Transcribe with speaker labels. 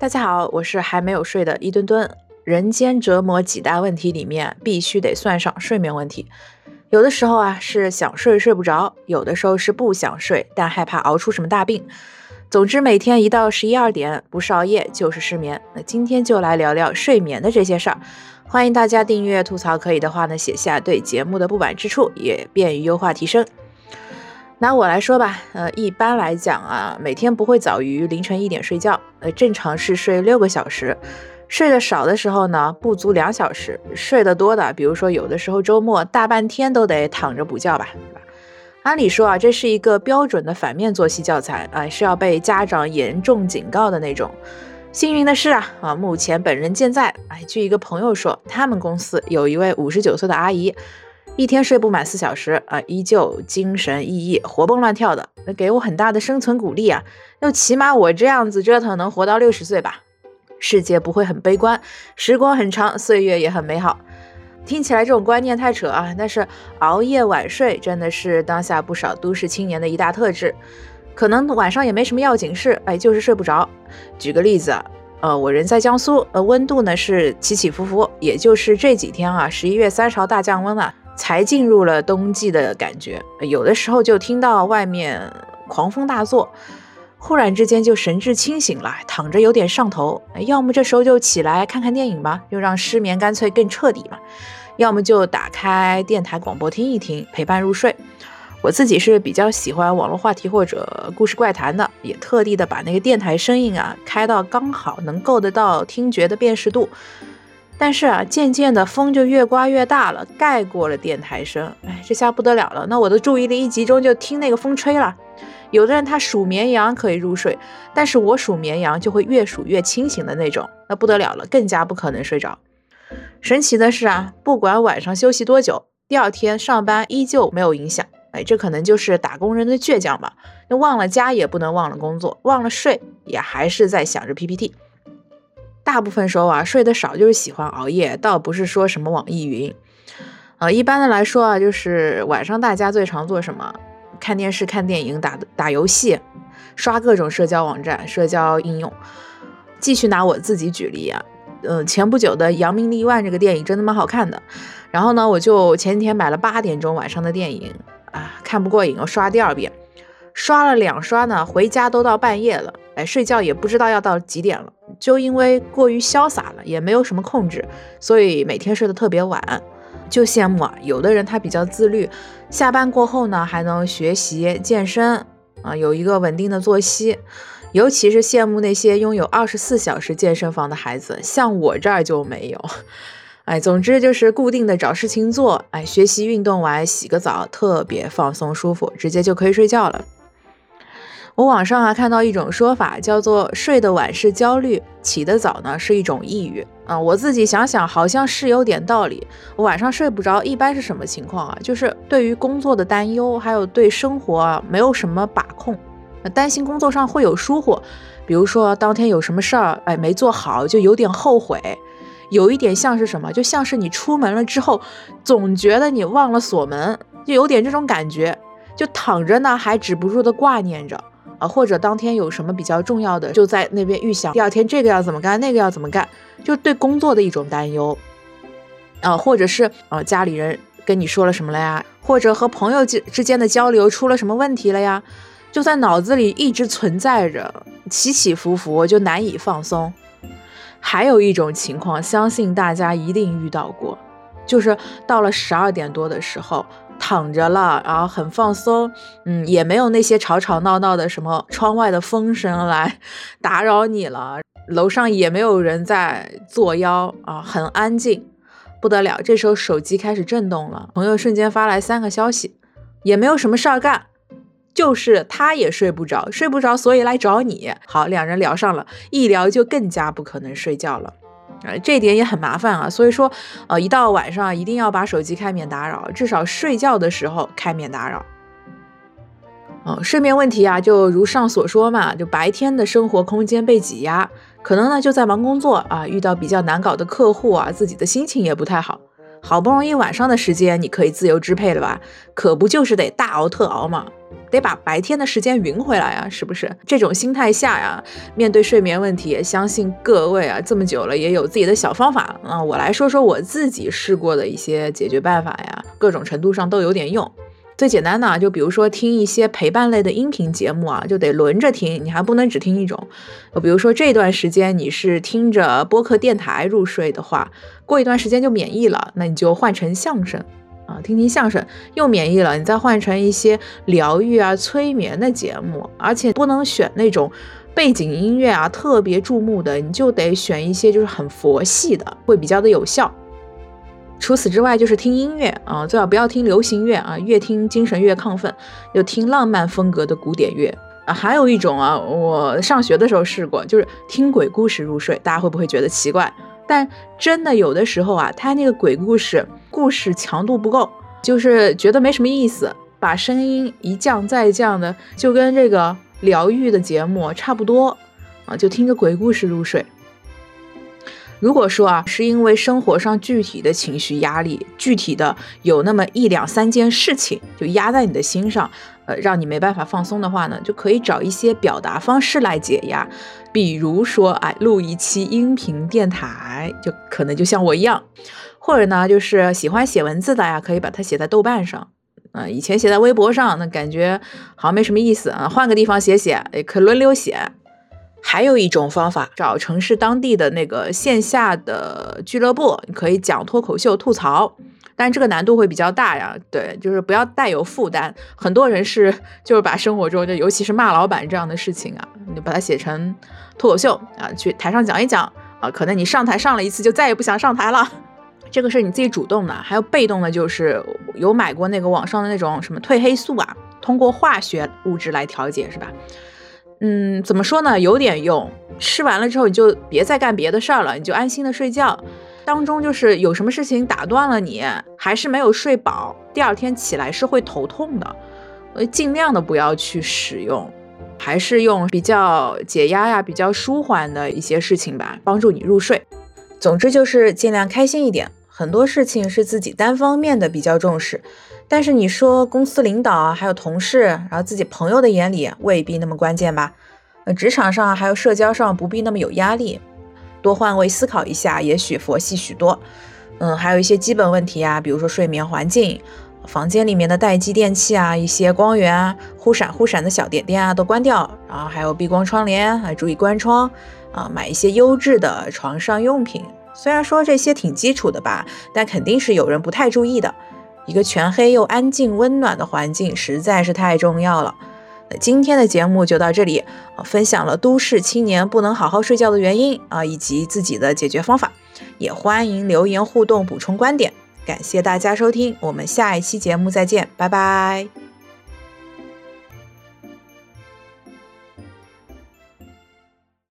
Speaker 1: 大家好，我是还没有睡的一墩墩。人间折磨几大问题里面，必须得算上睡眠问题。有的时候啊是想睡睡不着，有的时候是不想睡，但害怕熬出什么大病。总之，每天一到十一二点，不是熬夜就是失眠。那今天就来聊聊睡眠的这些事儿。欢迎大家订阅吐槽，可以的话呢，写下对节目的不满之处，也便于优化提升。拿我来说吧，呃，一般来讲啊，每天不会早于凌晨一点睡觉，呃，正常是睡六个小时，睡得少的时候呢，不足两小时，睡得多的，比如说有的时候周末大半天都得躺着补觉吧，对吧？按理说啊，这是一个标准的反面作息教材啊，是要被家长严重警告的那种。幸运的是啊，啊，目前本人健在，哎，据一个朋友说，他们公司有一位五十九岁的阿姨。一天睡不满四小时啊，依旧精神奕奕、活蹦乱跳的，那给我很大的生存鼓励啊！要起码我这样子折腾能活到六十岁吧？世界不会很悲观，时光很长，岁月也很美好。听起来这种观念太扯啊！但是熬夜晚睡真的是当下不少都市青年的一大特质。可能晚上也没什么要紧事，哎，就是睡不着。举个例子，呃，我人在江苏，呃，温度呢是起起伏伏，也就是这几天啊，十一月三十号大降温了。才进入了冬季的感觉，有的时候就听到外面狂风大作，忽然之间就神志清醒了，躺着有点上头，要么这时候就起来看看电影吧，就让失眠干脆更彻底嘛；要么就打开电台广播听一听，陪伴入睡。我自己是比较喜欢网络话题或者故事怪谈的，也特地的把那个电台声音啊开到刚好能够得到听觉的辨识度。但是啊，渐渐的风就越刮越大了，盖过了电台声。哎，这下不得了了，那我的注意力一集中就听那个风吹了。有的人他数绵羊可以入睡，但是我数绵羊就会越数越清醒的那种，那不得了了，更加不可能睡着。神奇的是啊，不管晚上休息多久，第二天上班依旧没有影响。哎，这可能就是打工人的倔强吧。那忘了家也不能忘了工作，忘了睡也还是在想着 PPT。大部分时候啊，睡得少就是喜欢熬夜，倒不是说什么网易云。呃，一般的来说啊，就是晚上大家最常做什么？看电视、看电影、打打游戏、刷各种社交网站、社交应用。继续拿我自己举例啊，嗯，前不久的《扬名立万》这个电影真的蛮好看的。然后呢，我就前几天买了八点钟晚上的电影啊，看不过瘾，我刷第二遍。刷了两刷呢，回家都到半夜了，哎，睡觉也不知道要到几点了。就因为过于潇洒了，也没有什么控制，所以每天睡得特别晚。就羡慕啊，有的人他比较自律，下班过后呢还能学习健身啊，有一个稳定的作息。尤其是羡慕那些拥有二十四小时健身房的孩子，像我这儿就没有。哎，总之就是固定的找事情做，哎，学习运动完洗个澡，特别放松舒服，直接就可以睡觉了。我网上啊看到一种说法，叫做睡得晚是焦虑，起得早呢是一种抑郁啊。我自己想想，好像是有点道理。晚上睡不着，一般是什么情况啊？就是对于工作的担忧，还有对生活啊没有什么把控，担心工作上会有疏忽，比如说当天有什么事儿，哎没做好，就有点后悔。有一点像是什么？就像是你出门了之后，总觉得你忘了锁门，就有点这种感觉，就躺着呢，还止不住的挂念着。啊，或者当天有什么比较重要的，就在那边预想第二天这个要怎么干，那个要怎么干，就对工作的一种担忧。啊，或者是啊，家里人跟你说了什么了呀？或者和朋友之之间的交流出了什么问题了呀？就在脑子里一直存在着，起起伏伏，就难以放松。还有一种情况，相信大家一定遇到过，就是到了十二点多的时候。躺着了，然后很放松，嗯，也没有那些吵吵闹闹的什么窗外的风声来打扰你了，楼上也没有人在作妖啊，很安静，不得了。这时候手机开始震动了，朋友瞬间发来三个消息，也没有什么事儿干，就是他也睡不着，睡不着，所以来找你。好，两人聊上了，一聊就更加不可能睡觉了。啊，这点也很麻烦啊，所以说，呃，一到晚上一定要把手机开免打扰，至少睡觉的时候开免打扰。哦，睡眠问题啊，就如上所说嘛，就白天的生活空间被挤压，可能呢就在忙工作啊，遇到比较难搞的客户啊，自己的心情也不太好，好不容易晚上的时间你可以自由支配了吧，可不就是得大熬特熬嘛？得把白天的时间匀回来啊，是不是？这种心态下呀，面对睡眠问题，相信各位啊，这么久了也有自己的小方法啊。我来说说我自己试过的一些解决办法呀，各种程度上都有点用。最简单的啊，就比如说听一些陪伴类的音频节目啊，就得轮着听，你还不能只听一种。比如说这段时间你是听着播客电台入睡的话，过一段时间就免疫了，那你就换成相声啊，听听相声又免疫了，你再换成一些疗愈啊、催眠的节目，而且不能选那种背景音乐啊特别注目的，你就得选一些就是很佛系的，会比较的有效。除此之外，就是听音乐啊，最好不要听流行乐啊，越听精神越亢奋。就听浪漫风格的古典乐啊。还有一种啊，我上学的时候试过，就是听鬼故事入睡。大家会不会觉得奇怪？但真的有的时候啊，他那个鬼故事故事强度不够，就是觉得没什么意思，把声音一降再降的，就跟这个疗愈的节目差不多啊，就听着鬼故事入睡。如果说啊，是因为生活上具体的情绪压力，具体的有那么一两三件事情就压在你的心上，让你没办法放松的话呢，就可以找一些表达方式来解压，比如说，哎，录一期音频电台，就可能就像我一样，或者呢，就是喜欢写文字的呀，可以把它写在豆瓣上，啊，以前写在微博上，那感觉好像没什么意思啊，换个地方写写，也可轮流写。还有一种方法，找城市当地的那个线下的俱乐部，你可以讲脱口秀吐槽，但这个难度会比较大呀。对，就是不要带有负担。很多人是就是把生活中就尤其是骂老板这样的事情啊，你把它写成脱口秀啊，去台上讲一讲啊。可能你上台上了一次，就再也不想上台了。这个是你自己主动的，还有被动的，就是有买过那个网上的那种什么褪黑素啊，通过化学物质来调节，是吧？嗯，怎么说呢？有点用。吃完了之后，你就别再干别的事儿了，你就安心的睡觉。当中就是有什么事情打断了你，还是没有睡饱，第二天起来是会头痛的。呃，尽量的不要去使用，还是用比较解压呀、比较舒缓的一些事情吧，帮助你入睡。总之就是尽量开心一点。很多事情是自己单方面的比较重视，但是你说公司领导啊，还有同事，然后自己朋友的眼里未必那么关键吧？呃，职场上还有社交上不必那么有压力，多换位思考一下，也许佛系许多。嗯，还有一些基本问题啊，比如说睡眠环境，房间里面的待机电器啊，一些光源啊，忽闪忽闪的小点点啊都关掉，然后还有避光窗帘，还注意关窗啊，买一些优质的床上用品。虽然说这些挺基础的吧，但肯定是有人不太注意的。一个全黑又安静、温暖的环境实在是太重要了。今天的节目就到这里，分享了都市青年不能好好睡觉的原因啊，以及自己的解决方法。也欢迎留言互动、补充观点。感谢大家收听，我们下一期节目再见，拜拜。